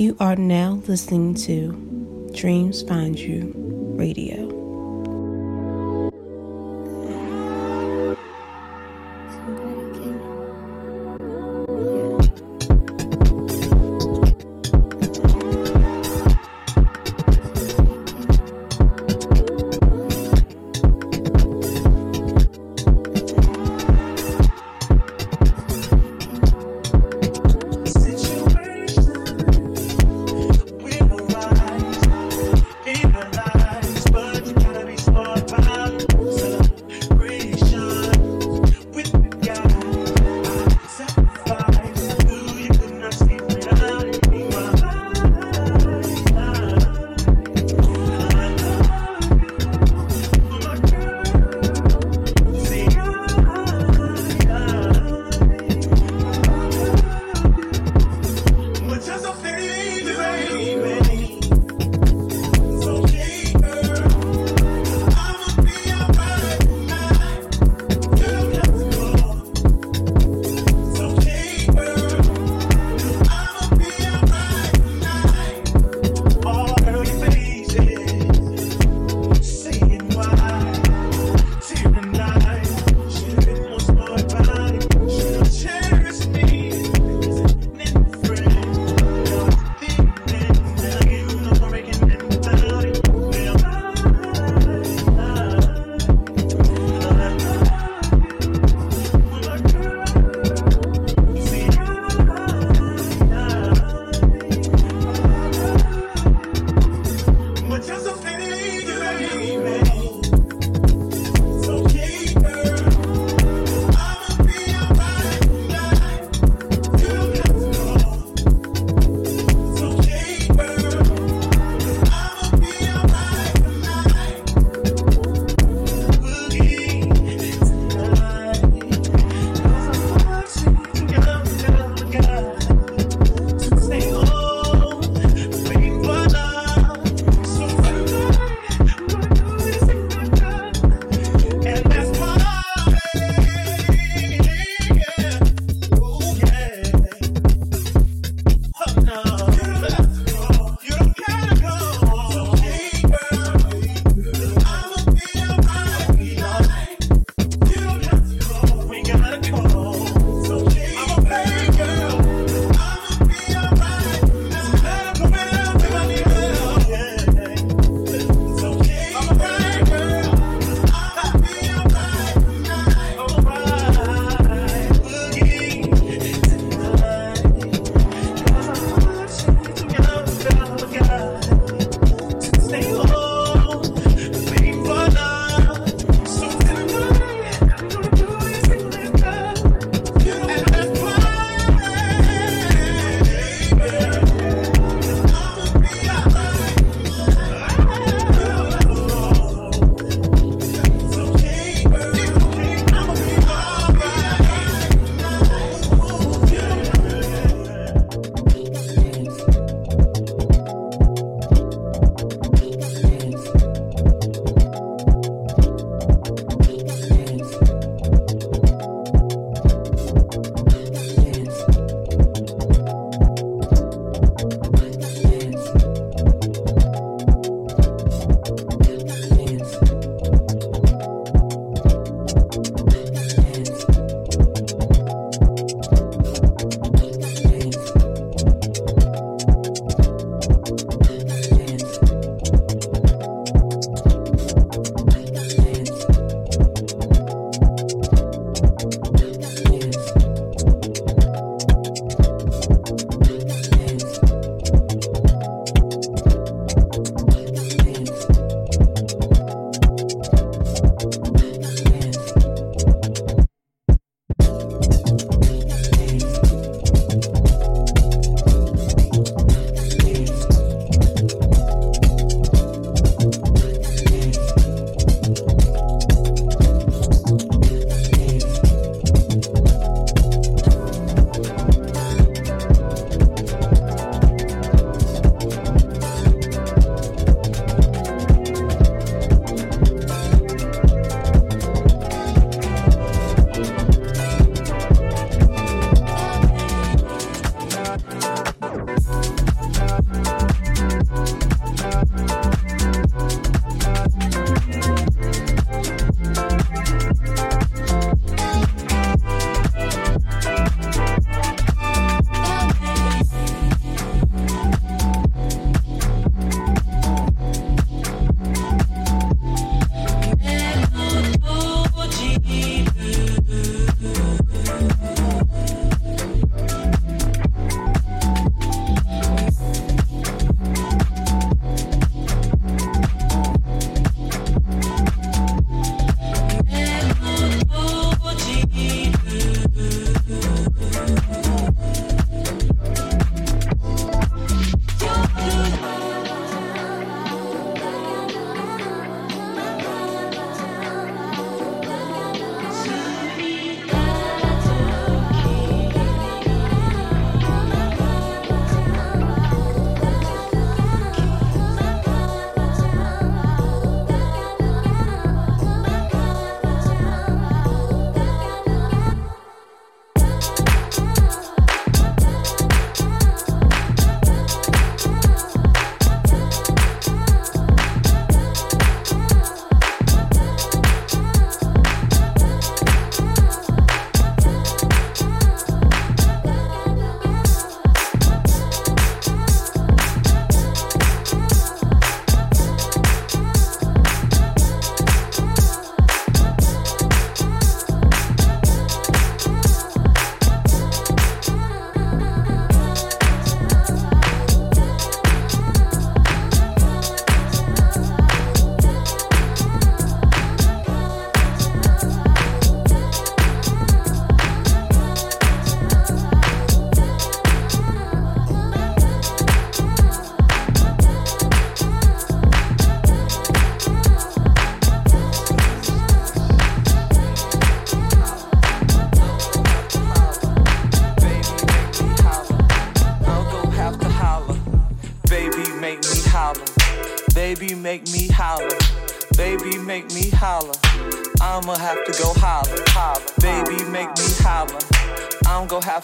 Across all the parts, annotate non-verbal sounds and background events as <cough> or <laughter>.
You are now listening to Dreams Find You Radio.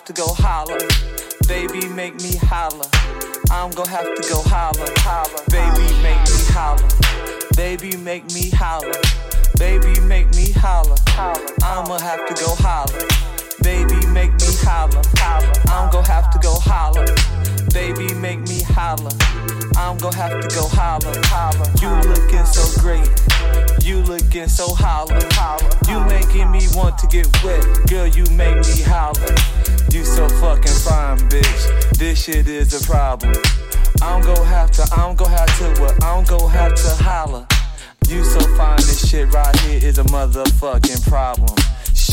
To go holler. Baby, make me holler. I'm gonna have to go holler. holler. Baby, make me holler. Baby, make me holler. Baby, make me holler. I'ma have to go holler. Baby, make me holler. I'm gonna have to go holler. Baby, make me holler. I'm gonna have to go holler. holler. You looking so great. You looking so holler. You making me want to get wet. Girl, you make me holler. You so fucking fine, bitch. This shit is a problem. I'm gonna have to, I'm gonna have to, what? I'm gonna have to holler. You so fine, this shit right here is a motherfucking problem.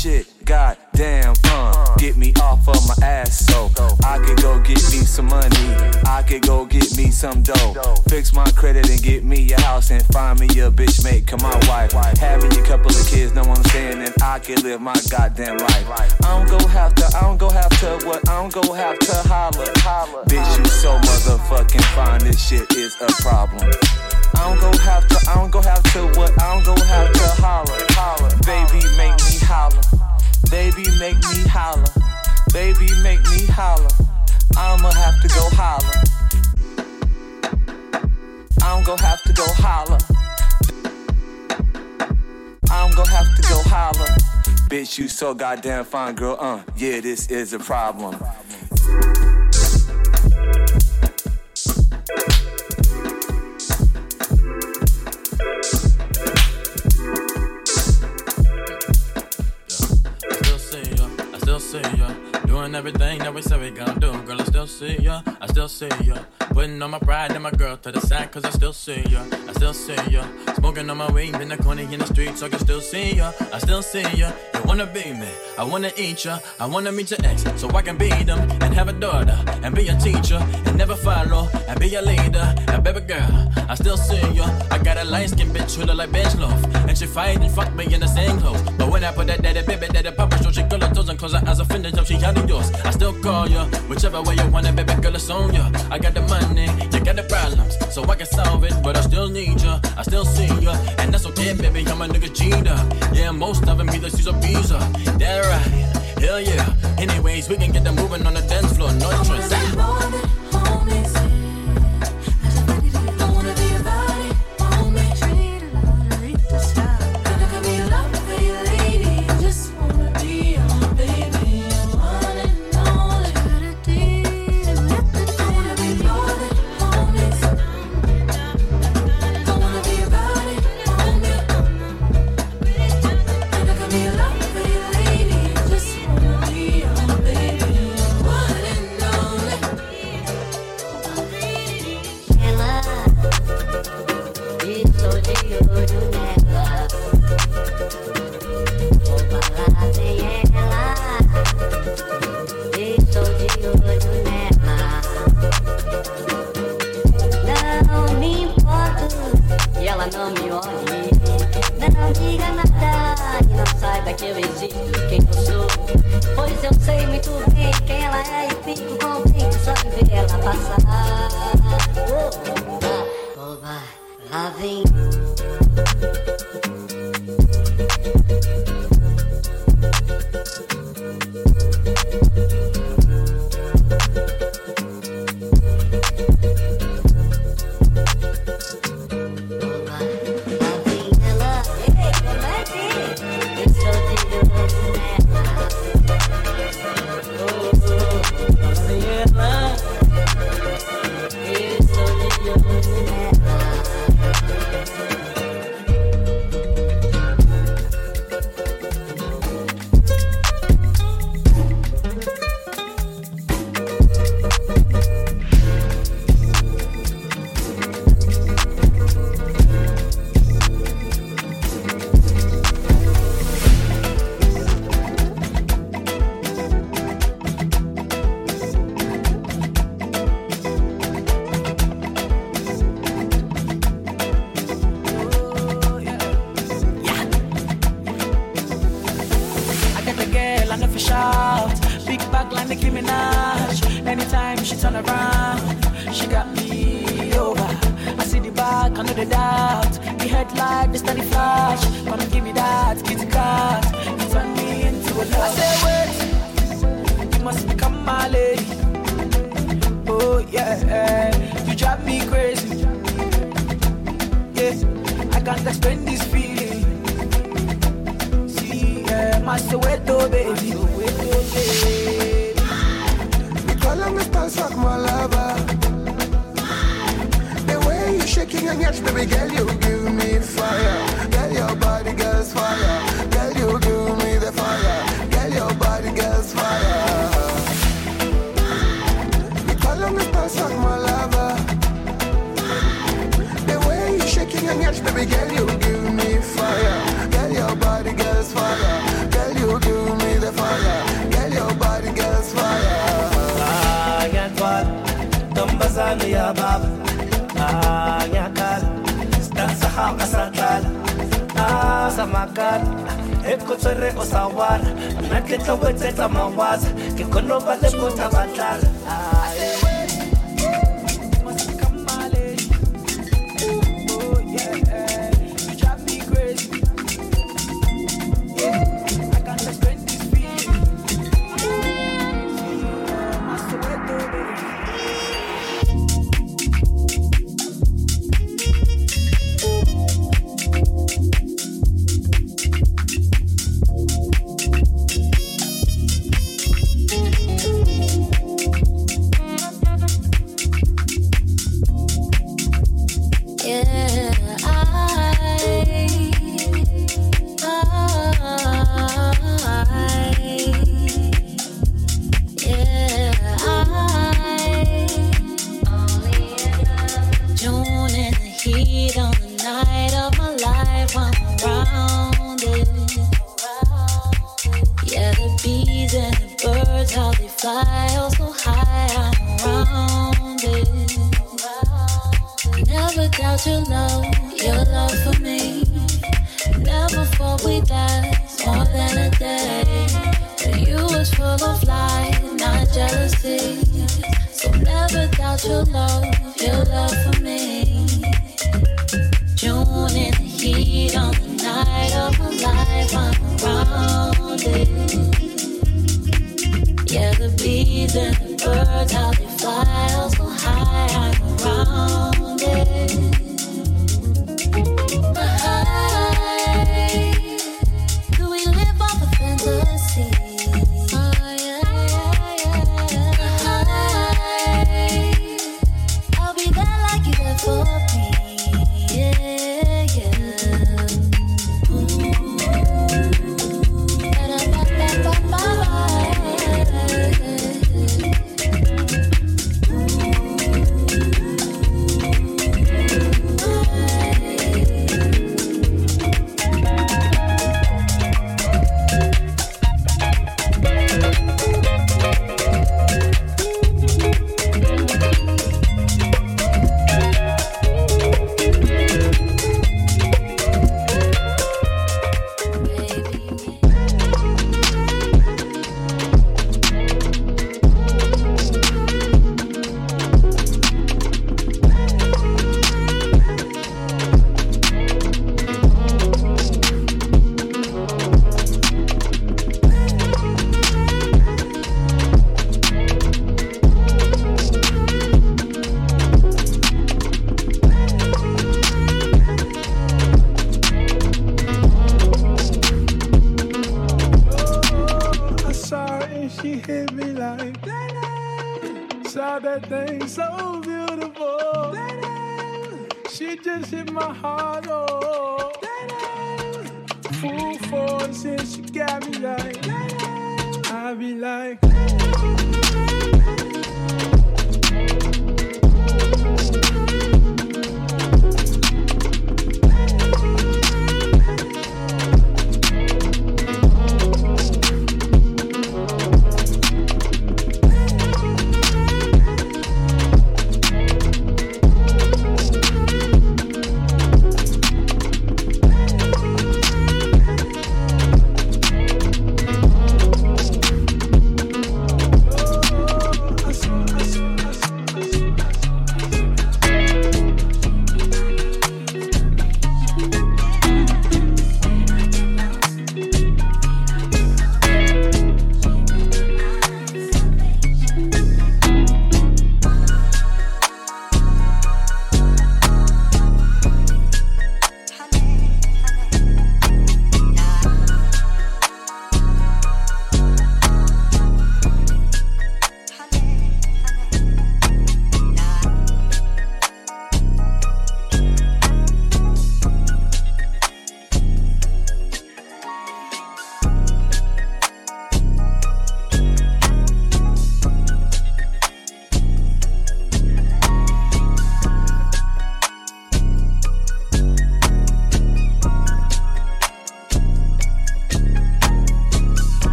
Shit, goddamn, uh, get me off of my ass so I could go get me some money. I could go get me some dough. Fix my credit and get me a house and find me a bitch mate, come my wife. Having a couple of kids, no one saying that I can live my goddamn life. I don't go have to, I don't go have to, what? I don't go have to holler. Bitch, you so motherfucking fine, this shit is a problem. I don't go have to, I don't go have to what? I don't go have to holler, holler. Baby, make me holler. Baby, make me holler. Baby, make me holler. I'ma have to go holler. I'm gonna have to go holler. I'm gonna have to go holler. Bitch, you so goddamn fine, girl. Uh, yeah, this is a problem. say doing everything that we said we gonna do. Girl, I still see ya, I still see ya. Putting on my pride and my girl to the side, cause I still see ya, I still see ya. Smoking on my weed in the corner in the street, so I can still see ya, I still see ya. You wanna be me, I wanna eat ya, I wanna meet your ex, so I can beat them and have a daughter and be a teacher and never follow and be a leader. And baby girl, I still see ya. I got a light skin bitch who look like bench loaf, and she fight and fuck me in the same clothes. But when I put that daddy baby, daddy papa, so she girl her toes and close her eyes offended, so she of yours. I still call ya, whichever way you want it, baby girl, it's on ya. I got the money, you got the problems, so I can solve it, but I still need ya, I still see ya, and that's okay, baby. I'm a nigga cheater, yeah, most of them either Caesar Pizza, that right, hell yeah. Anyways, we can get them moving on the dance floor, no trance. não me olhe. Não diga nada e não saiba que eu existo, quem eu sou. Pois eu sei muito bem quem ela é e fico contente só de ver ela passar. Oh, oh, oh, oh, lá vem.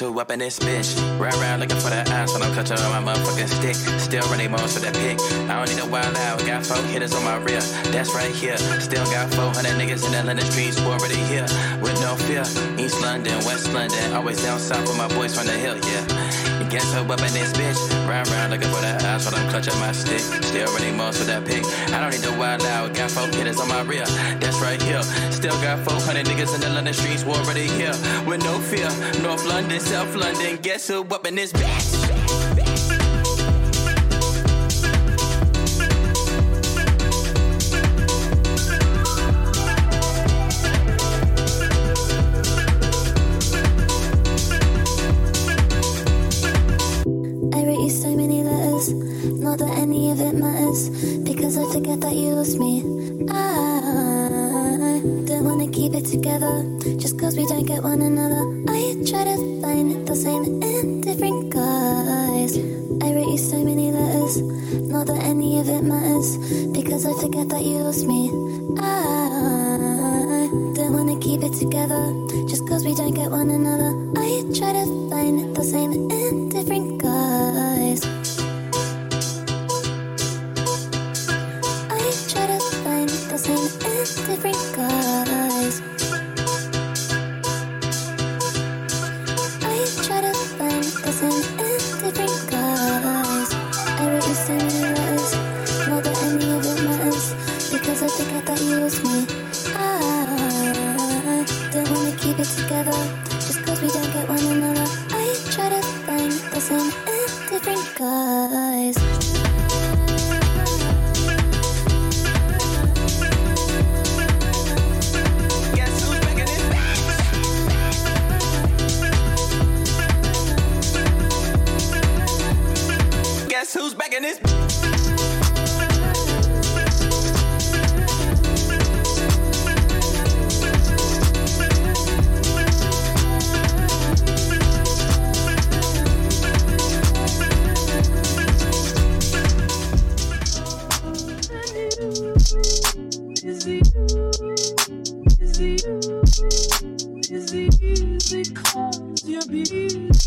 two up in this bitch. Ride around looking for that ass when I'm clutching on my motherfucking stick. Still running most for that pick. I don't need a wild out. Got four hitters on my rear. That's right here. Still got 400 niggas in Atlanta streets already here. With no fear. East London, West London. Always down south with my boys from the hill, yeah. Guess who up in this bitch? Round round looking for that ass while I'm clutching my stick. Still running months with that pick. I don't need to wild out. Got four hitters on my rear. That's right here. Still got 400 niggas in the London streets. We're already here with no fear. North London, South London. Guess who up in this bitch?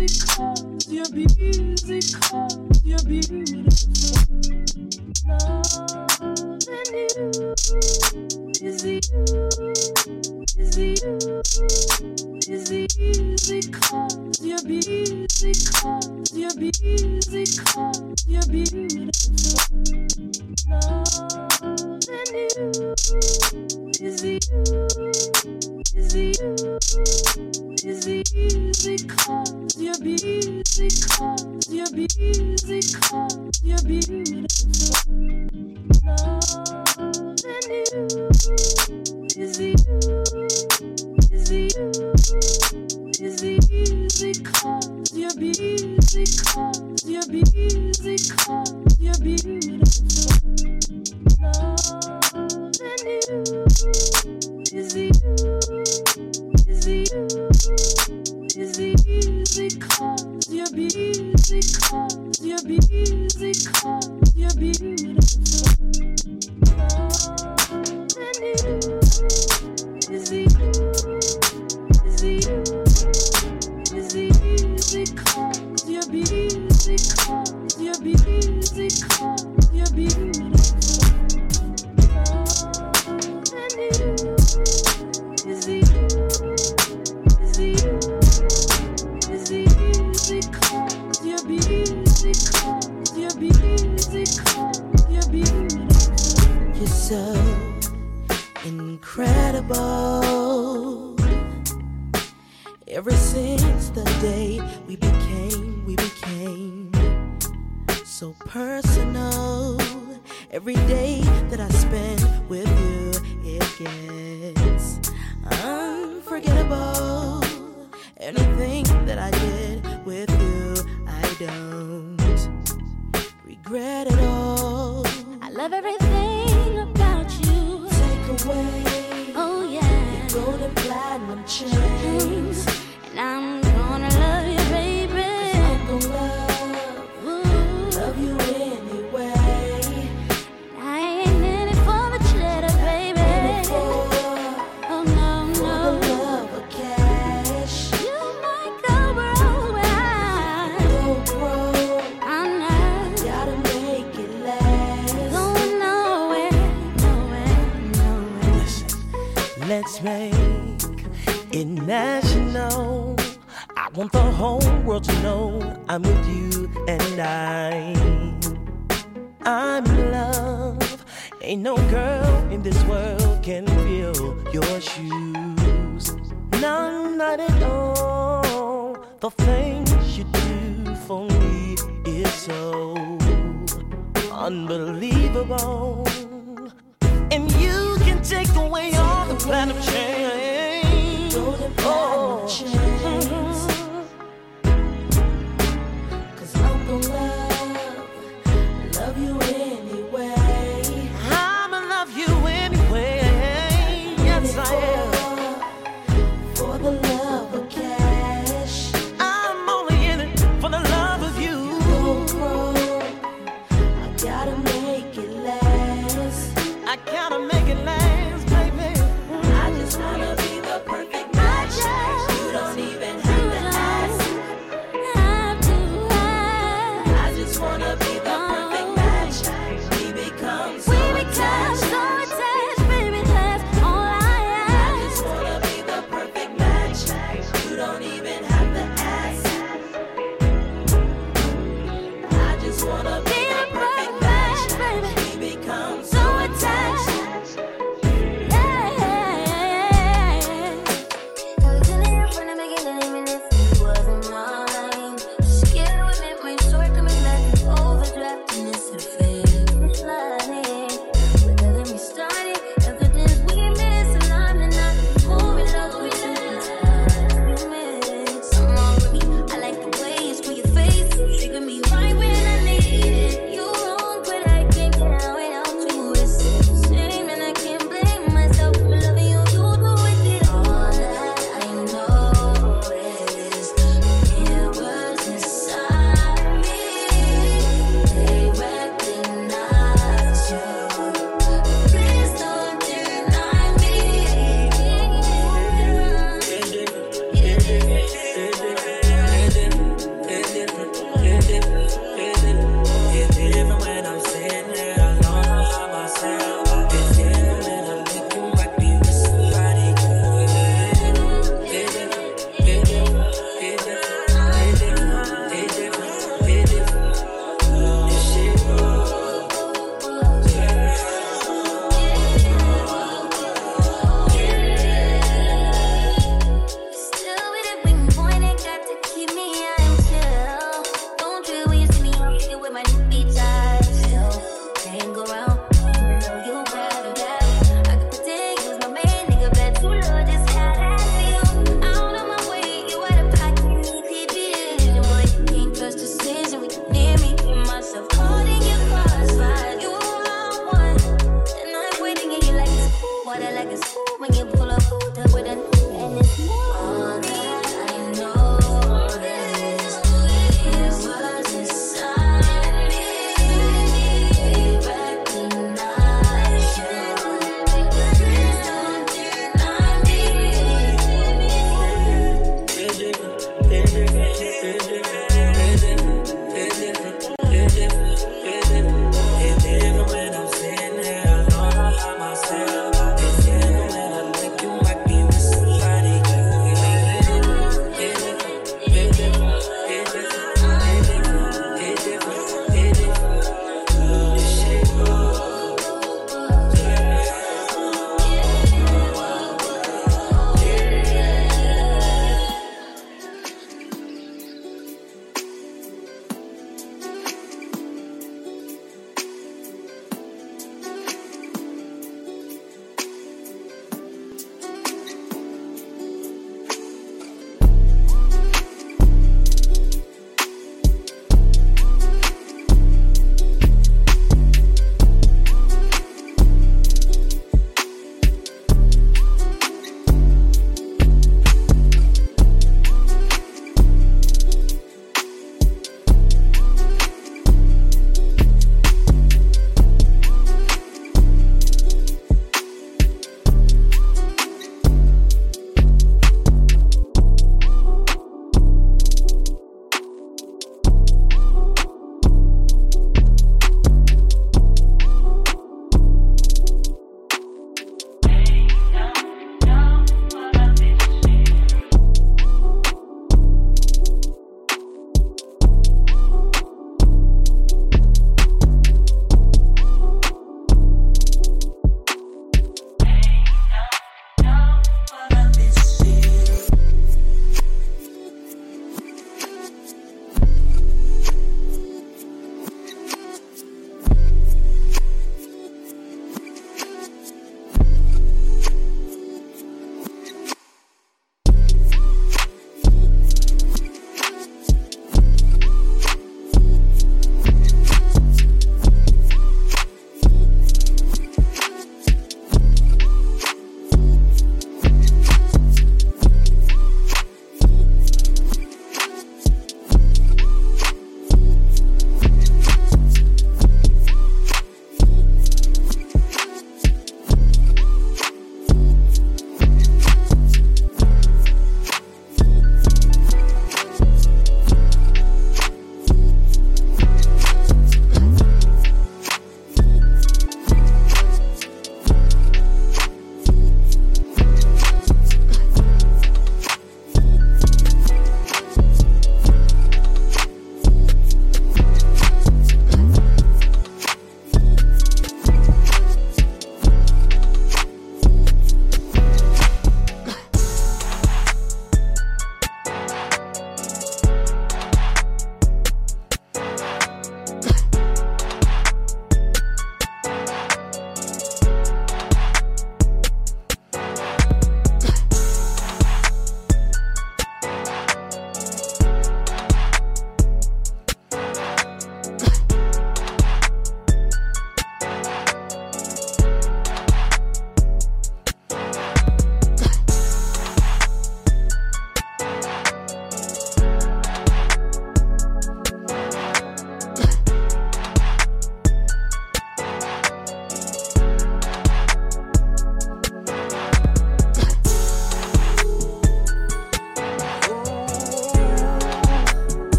music.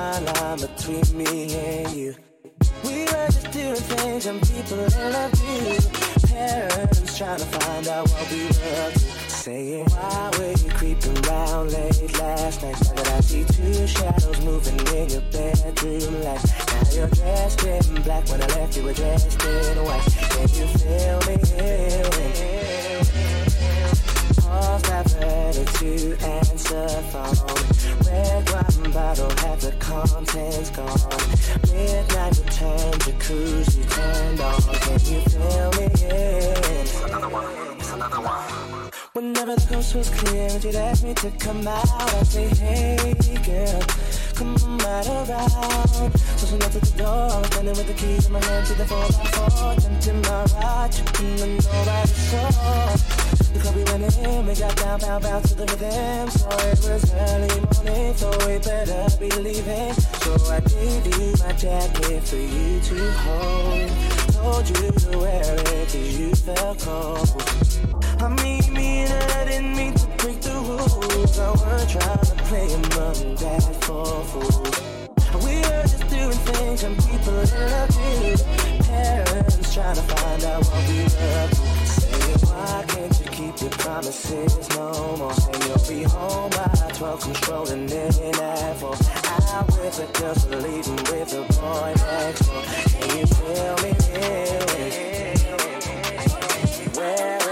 fine line between me and you. We were just doing things and people love you. Parents trying to find out what we were. Saying, why were you creeping around late last night? Now that I see two shadows moving in your bedroom light. Now you're dressed in black when I left you were dressed in white. Can you feel me? Calls diverted to answer phone. Red wine bottle, have the contents gone. Midnight return, jacuzzi turned on. Can you feel me? It's another one. It's another one. Whenever the coast was clear and she'd ask me to come out, I'd say, hey girl, come right around. So she knocked at the door, standing with the keys in my hand to the 4x4, jumped in my ride, tripping and nobody saw. The club we went in, we got down, bound, bound to the rhythm. So it was early morning, so we better be leaving. So I gave you my jacket for you to hold. Told you to wear it cause you felt cold. I mean, me I didn't break the rules. I weren't trying to play a mom and dad for fools. We were just doing things and people love you. Parents trying to find out what we to. Saying, why can't you keep your promises no more? Saying you'll be home by 12, come strolling in at 4. Out with the girls, leaving with the boy next door. Can you? Feel me? Where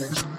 Savage.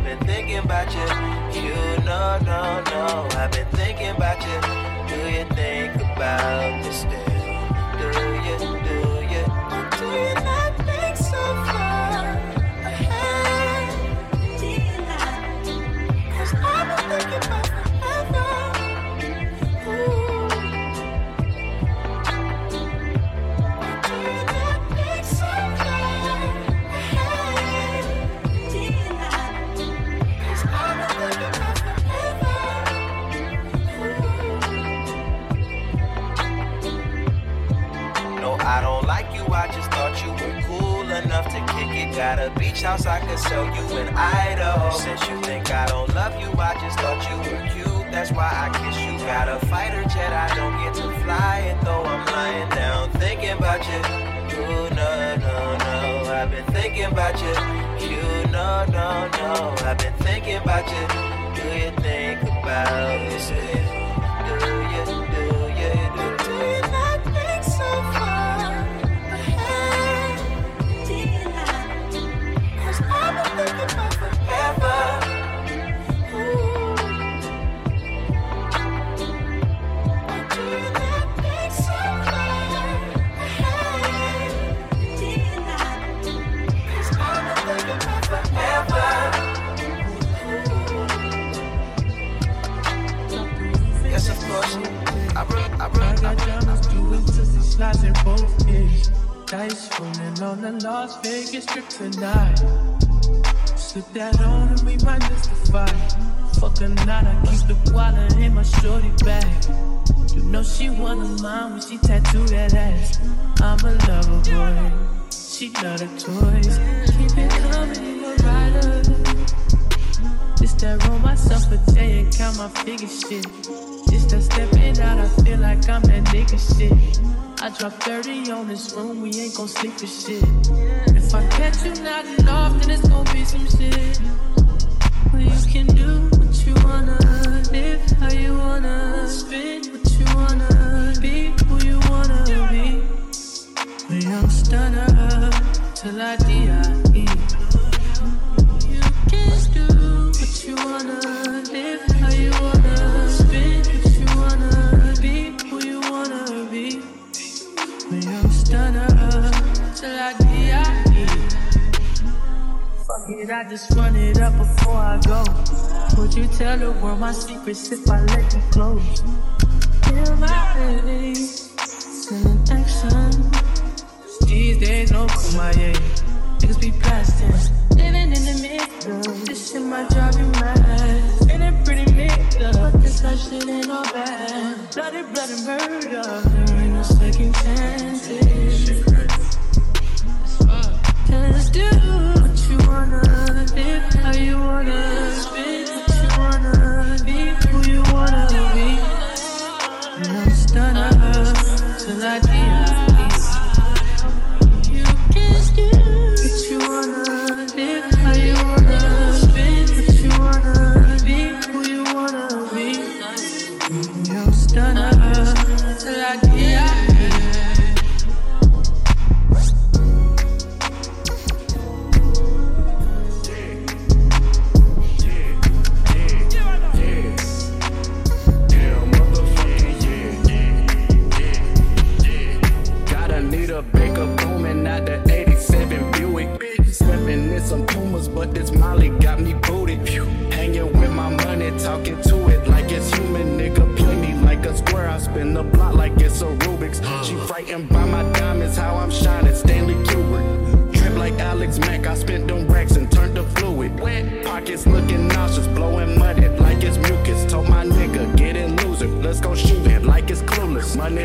I've been thinking about you. You, no, no, no. I've been thinking about you. Do you think about me still? Do you, do you, do you not Got a beach house I could sell you in Idaho. Since you think I don't love you, I just thought you were cute. That's why I kiss you. Got a fighter jet, I don't get to fly it though. I'm lying down thinking about you. Ooh, no, no, no. I've been thinking about you. You, no, no, no. I've been thinking about you. Do you think about me slides in both ears. Dice rolling on the Las Vegas strip tonight. Slip that on and we might miss the fight. Fuck a night, I keep the wallet in my shorty bag. You know she one of mine when she tattoo that ass. I'm a lover boy. She love the toys. Keep it coming, you a rider. This that roll myself a day and count my figure shit. This that stepping out, I feel like I'm that nigga shit. I drop 30 on this room, we ain't gon' sleep for shit. If I catch you nodding off, then it's gon' be some shit. Well, you can do what you wanna, live how you wanna, spin what you wanna, be who you wanna be. A young stunner till I die. You can do what you wanna, live Fuck I just run it up before I go. Would you tell the world my secrets if I let you close? Feel my face, sending action. These days, no kumaye. Niggas be tense. Living in the middle. This shit might drive you mad. Feeling pretty mixed up. But this life shit ain't all bad. Bloody, bloody murder. There ain't no second chances. What you wanna. Live how you wanna. Spin what you wanna. Be who you wanna be. And I'm stunner till I die.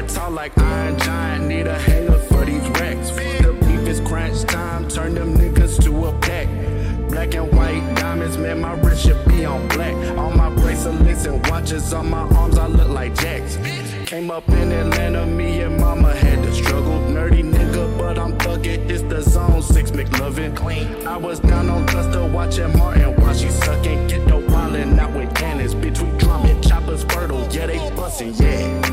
Talk like Iron Giant, need a hanger for these racks. The beef is crunch time, turn them niggas to a pack. Black and white diamonds, man, my wrist should be on black. All my bracelets and watches, on my arms, I look like Jax. Came up in Atlanta, me and mama had to struggle. Nerdy nigga, but I'm thuggin'. It's the zone six McLovin. Clean. I was down on Custer watching Martin while she suckin'. Get the wildin' out with cannons. Bitch, we drumming, choppers fertile. Yeah, they bustin', yeah.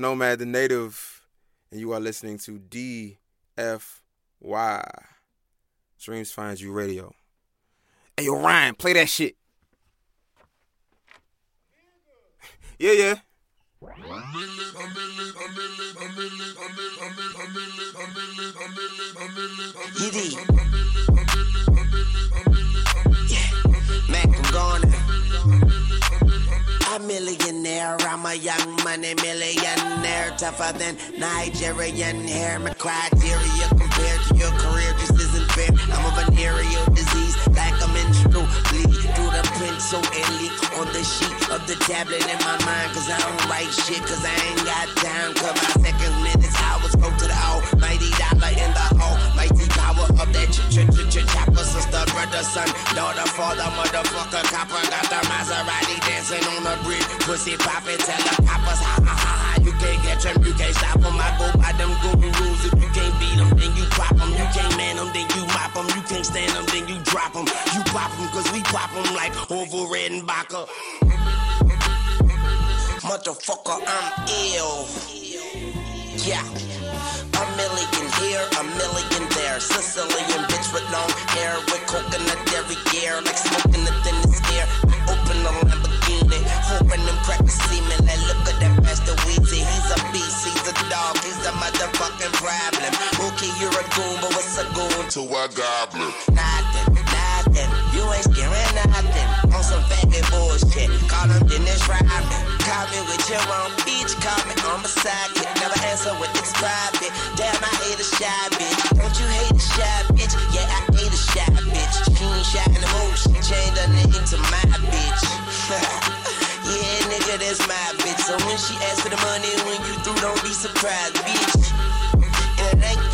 Nomad the Native, and you are listening to DFY Dreams Finds You Radio. Hey, yo, Ryan, play that shit. Nigerian, Nigerian hair. My criteria compared to your career just isn't fair. I'm a venereal disease, like a menstrual bleed. Through the pencil and leak on the sheet of the tablet in my mind. Cause I don't write shit, cause I ain't got time. Cause my second minutes, hours go to the almighty dollar in the almighty power of that ch ch ch ch chopper. Sister, brother, son, daughter, father, motherfucker, copper. Got the Maserati dancing on the bridge. Pussy poppin', tell the poppers, ha ha ha trap, you can't stop them. I go by them golden rules. If you can't beat them, then you pop them. You can't man them, then you mop them. You can't stand them, then you drop them. You pop them, cause we pop them like Orville Redenbacher. Motherfucker, I'm ill. Yeah. A million here, a million there. Sicilian bitch with long hair, with coconut every year, like smoking the thinnest air. Open the Lamborghini, hoping them crack the semen. Like, look at that bastard Weezy, he's a talk is the motherfucking problem. Okay, you're a goon, but what's a goon to a goblin. Nothing, nothing. You ain't scaring nothing. On some faggot bullshit. Call him Dennis Rodman. Call me with your own beach. Call me on my side. Never answer with this private. Damn, I hate a shy bitch. Don't you hate a shy bitch? Yeah, I hate a shy bitch. She ain't shy in the mood. She changed her name to my bitch. <laughs> nigga, that's my bitch. So when she asks for the money, when you through, don't be surprised, bitch. And it ain't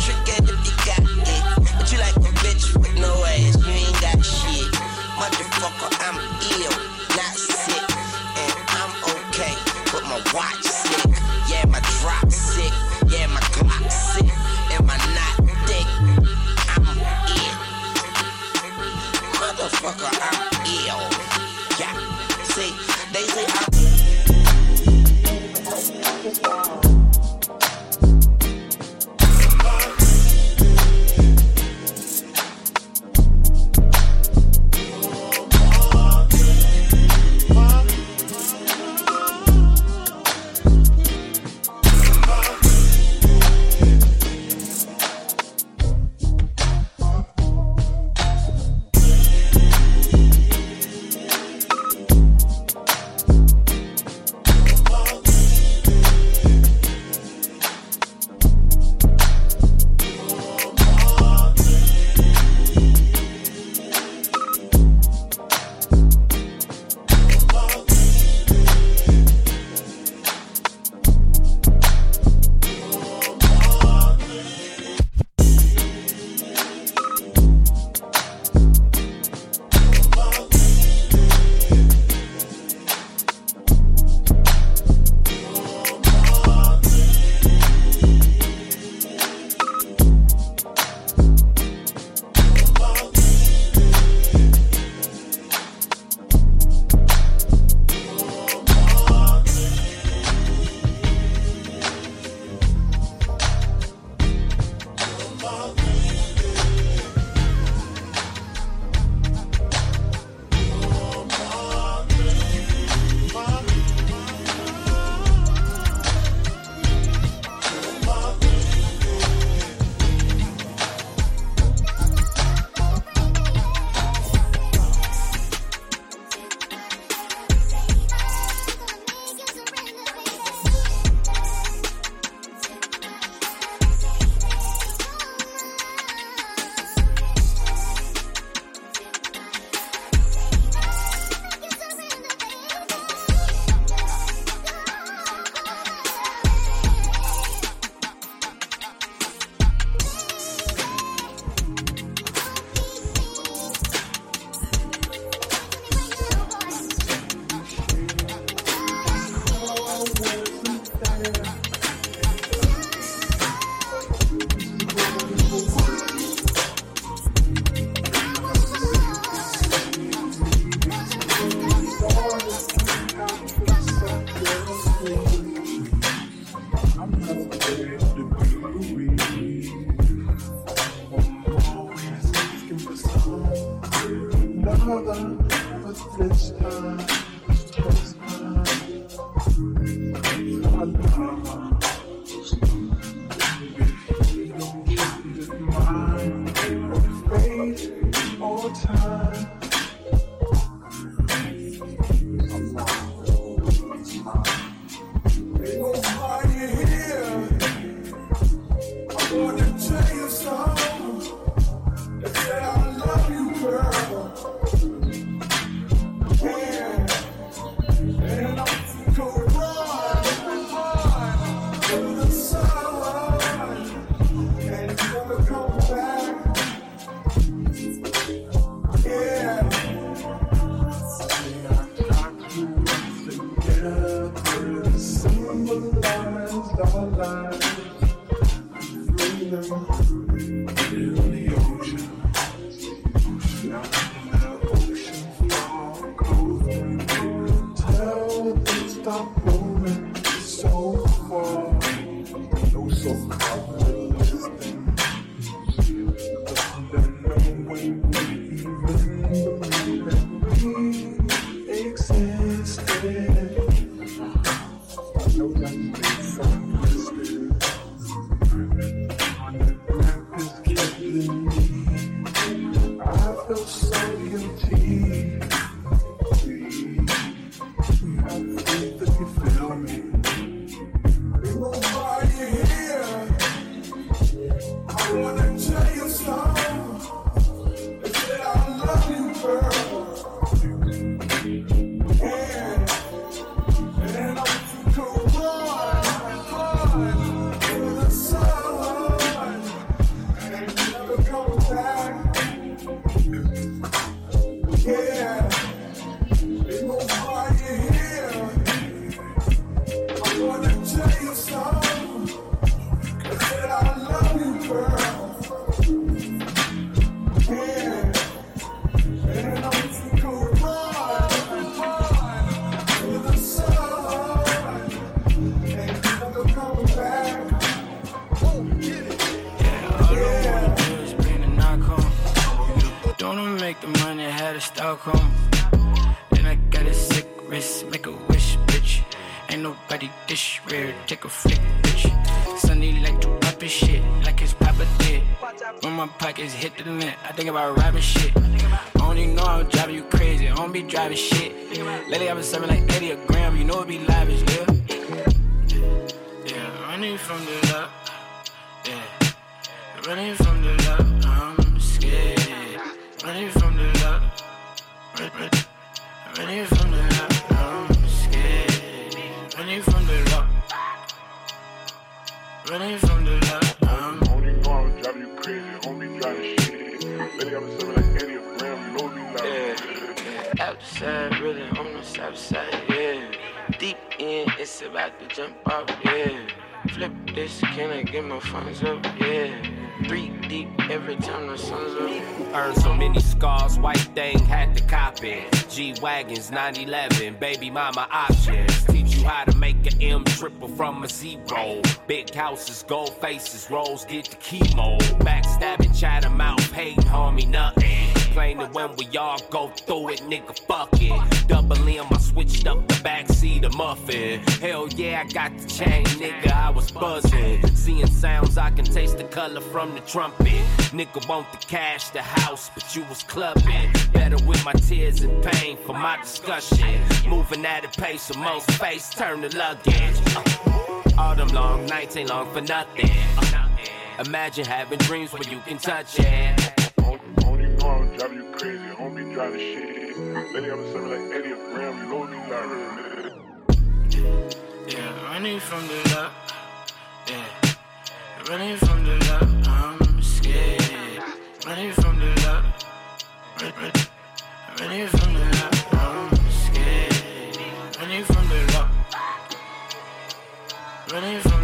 gold faces, rolls, get the chemo. Backstabbing, chat 'em out, hating, homie, nothing. Complaining when we all go through it, nigga, fuck it. Hell yeah, I got the chain, nigga. I was buzzing. Seeing sounds, I can taste the color from the trumpet. Nigga want the cash, the house, but you was clubbing. Better with my tears and pain for my discussion. Moving at a pace of most face, turn the luggage. Uh, all them long nights ain't long for nothing. Uh, imagine having dreams where you can touch it. Only mom you crazy, homie driving shit. Lady on the 7 like Eddie Graham, you know what you yeah, running from the love. Yeah, running from the love. I'm scared. Running from the love. Running from the love. I'm scared. Running from the love. Running from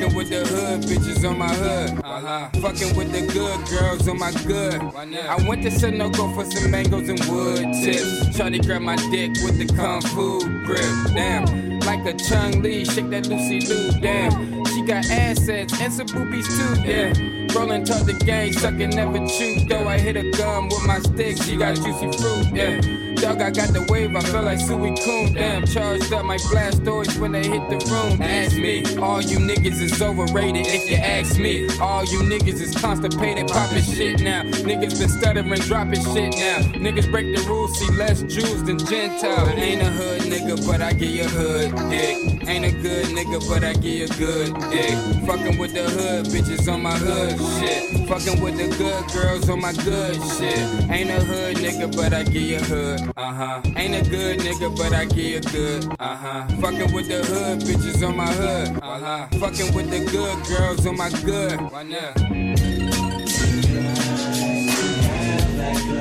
Fucking with the hood bitches on my hood. Uh huh. Fucking with the good girls on my good. I went to Sunoco for some mangoes and wood chips. Shawty grabbed my dick with the kung fu grip. Damn like a Chun-Li, shake that Lucy Liu, damn. She got assets and some boobies too, yeah. Rolling toward the gang, sucking never chew. Though I hit a gum with my stick, she got juicy fruit, yeah. Dog, I got the wave, I feel like Suey Coon, damn. Charged up my Blastoise when they hit the room. Ask me, all you niggas is overrated if you ask me. All you niggas is constipated, popping shit now. Niggas been stuttering, dropping shit now. Niggas break the rules, see less Jews than Gentile. I ain't a hood nigga, but I give you hood dick. Ain't a good nigga, but I give a good dick. Fucking with the hood bitches on my hood shit. Fucking with the good girls on my good shit. Ain't a hood nigga, but I give a hood. Uh huh. Ain't a good nigga, but I give a good. Uh huh. Fucking with the hood bitches on my hood. Uh huh. Fucking with the good girls on my good. Why not?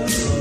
he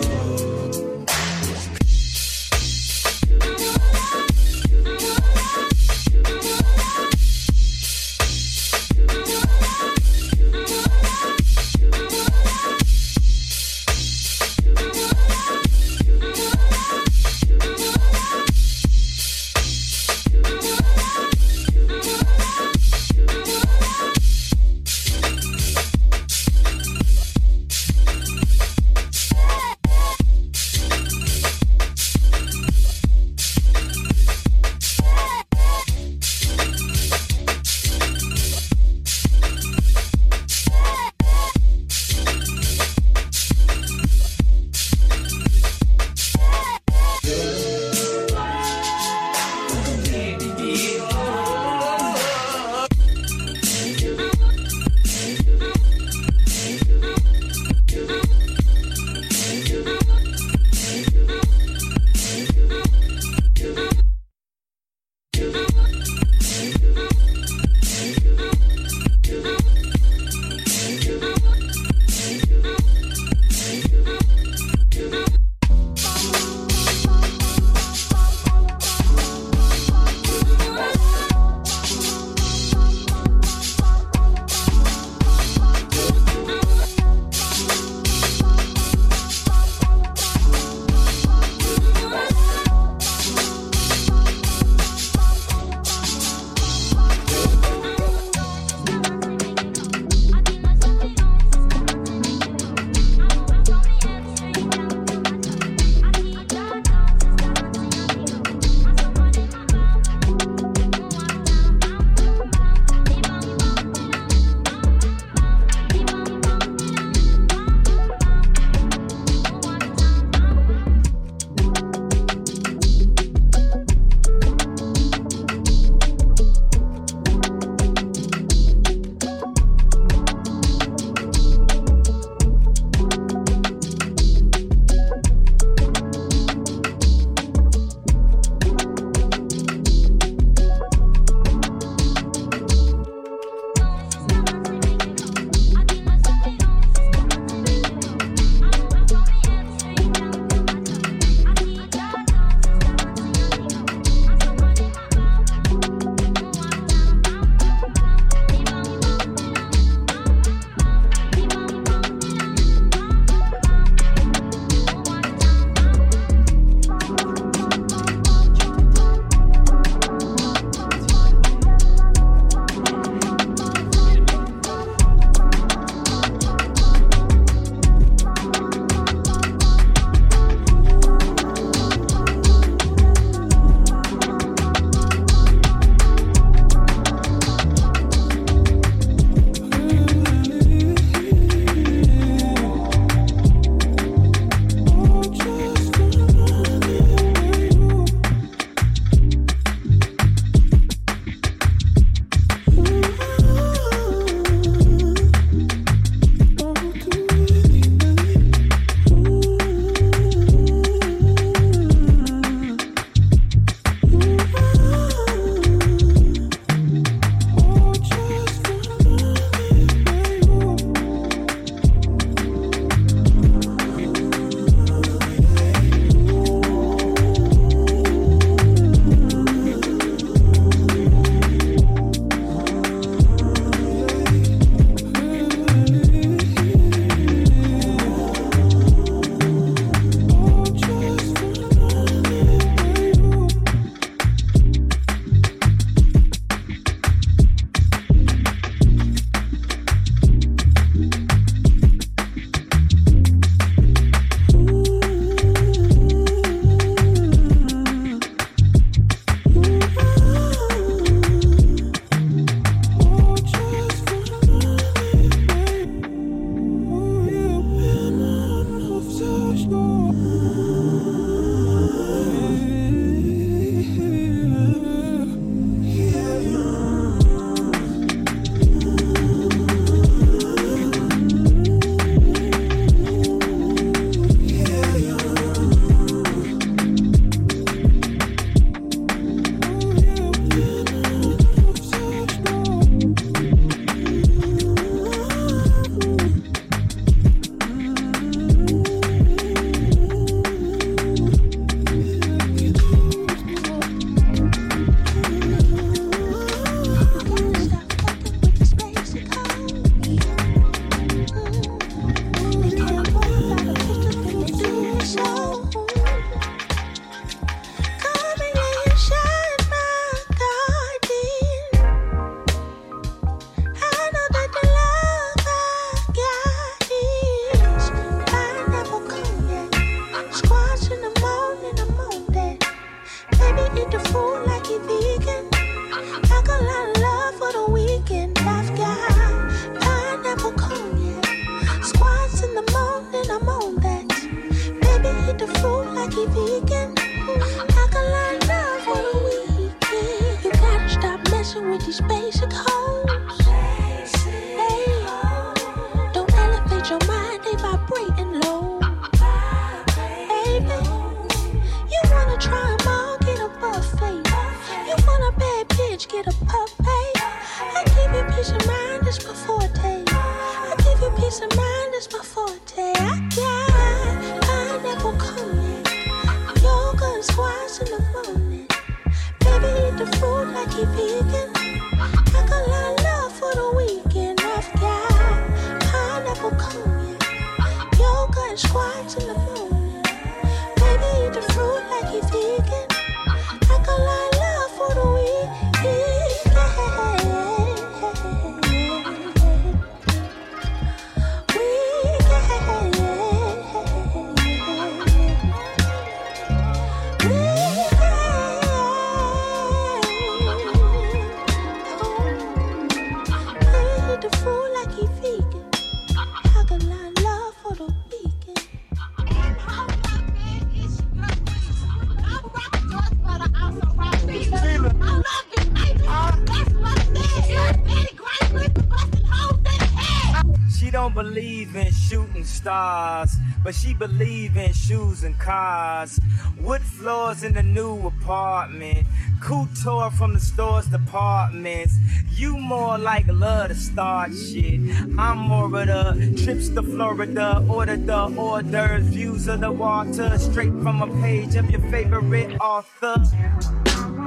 stars, but she believe in shoes and cars. Wood floors in the new apartment, couture from the store's departments. You more like love to start shit. I'm more of the trips to Florida, order the orders, views of the water, straight from a page of your favorite author.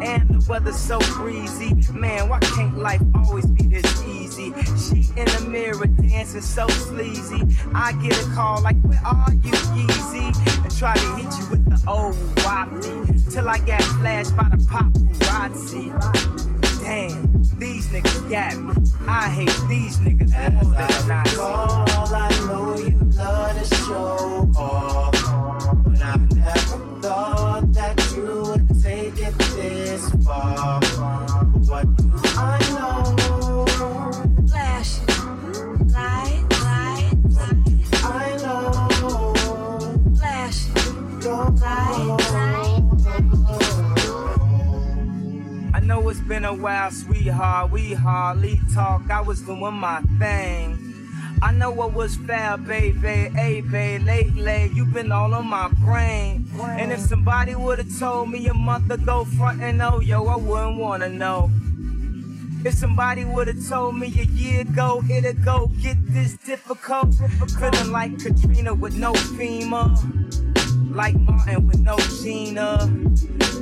And the weather's so breezy. Man, why can't life always be in the mirror dancing so sleazy. I get a call like, Where are you, Yeezy? And try to hit you with the old whoppy. Till I got flashed by the paparazzi. Damn, these niggas got me. I hate these niggas We hardly talk. I was doing my thing. I know what was fair, baby. Hey, babe, lately you've been all on my brain. And if somebody would've told me a month ago, front and oh, yo, I wouldn't wanna know. If somebody would've told me a year ago, it'd go get this difficult. Feeling like Katrina with no FEMA. Like Martin with no Gina.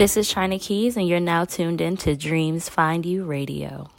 This is China Keys, and you're now tuned in to Dreams Find You Radio.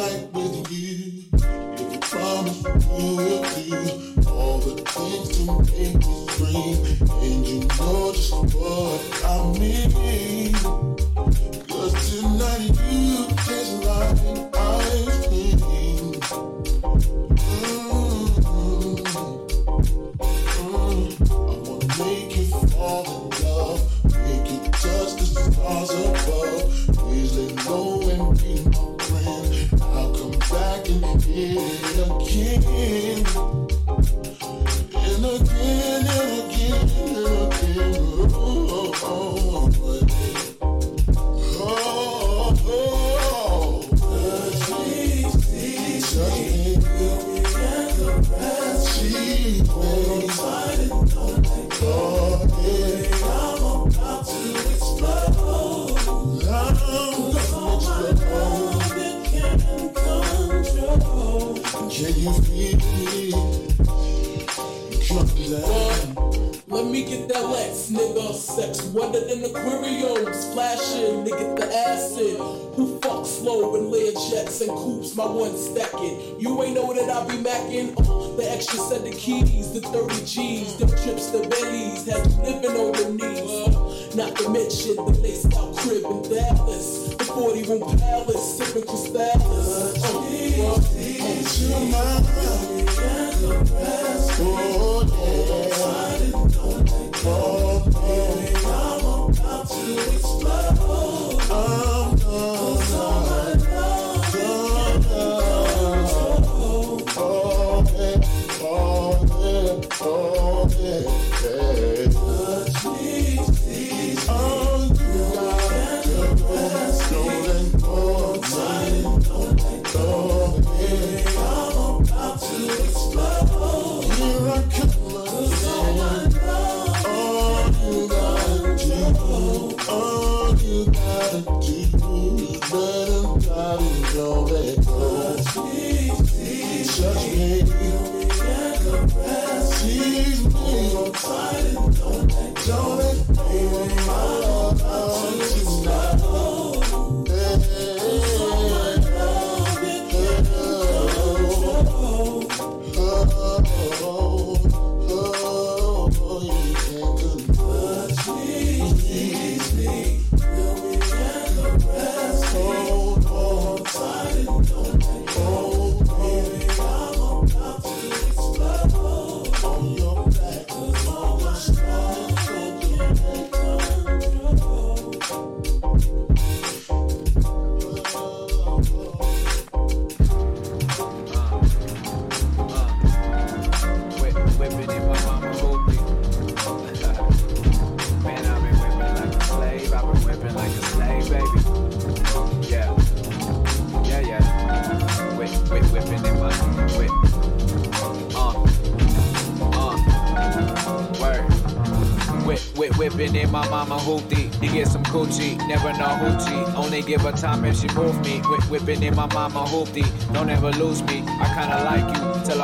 night my hoopty. Don't ever lose me.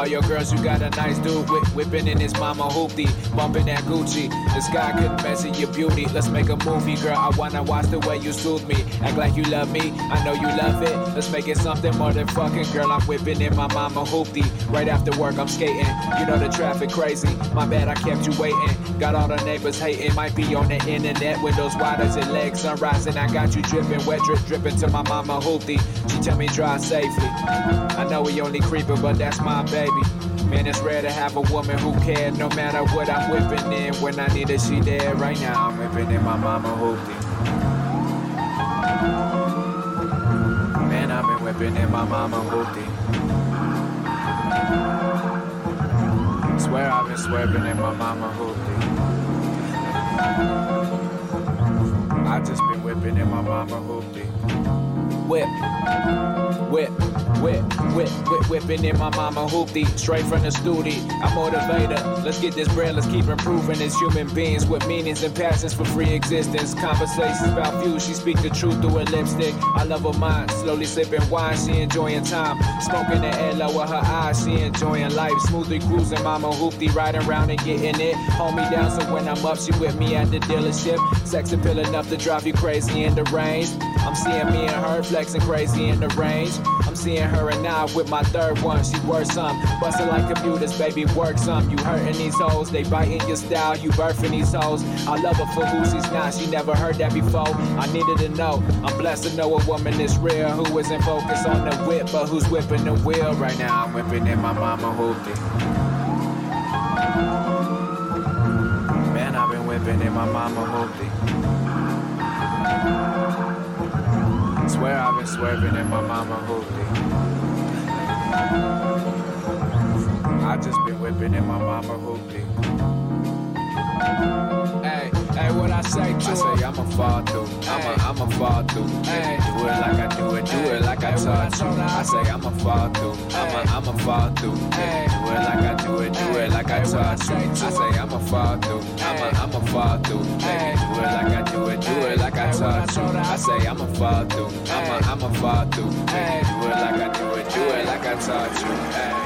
All your girls you got a nice dude. Whip, whipping in his mama hoopty. Bumping that Gucci. The sky couldn't measure your beauty. Let's make a movie, girl. I wanna watch the way you soothe me. Act like you love me. I know you love it. Let's make it something more than fucking, girl. I'm whipping in my mama hoopty. Right after work, I'm skating. You know the traffic crazy. My bad, I kept you waiting. Got all the neighbors hating. Might be on the internet. Windows wide as your legs sunrising. I got you dripping, wet drip, dripping to my mama hoopty. She tell me drive safely. I know we only creeping, but that's my baby. Man, it's rare to have a woman who cares no matter what I'm whipping in. When I need her, she there right now. I'm whipping in my mama hoopty. Man, I've been whipping in my mama hoopty. Swear I've been swerving in my mama hoopty. I just been whipping in my mama hoopty. Whip, whip, whip, whip, whip, whipping in my mama hoopty. Straight from the studio, I'm motivator. Let's get this bread, let's keep improving as human beings with meanings and passions for free existence. Conversations about views, she speak the truth through her lipstick. I love her mind, slowly sipping wine, she enjoying time. Smoking the air, lower her eyes, she enjoying life. Smoothly cruising, mama hoopty, riding around and getting it. Hold me down so when I'm up, she with me at the dealership. Sex appeal enough to drive you crazy in the range. I'm seeing me and her flexing crazy in the range. I'm seeing her and I with my third one. She works some, busting like computers, baby, work some. You hurting these hoes, they biting your style, you birthing these hoes. I love her for who she's not, she never heard that before. I needed to know, I'm blessed to know a woman is real, who isn't focused on the whip, but who's whipping the wheel right now. I'm whipping in my mama hoopty. Man, I've been whipping in my mama hoopty. Swear I've been swerving in my mama hoopty. I just been whipping in my mama hoopty. Hey, hey, what I say to I say I'ma fall through. I'ma, I'ma fall through. Hey, do it like I do it, do it like I taught you. I say I'ma fall through. I'ma, I'ma fall through. Hey, do it like I do it, do it like I taught you. I say I'ma fall through. I'ma, I'ma fall through. Hey, do it like I do it, do it like I taught you. I say I'ma fall through. I'ma, I'ma fall through. Hey, do it like I do like I taught you. Hey.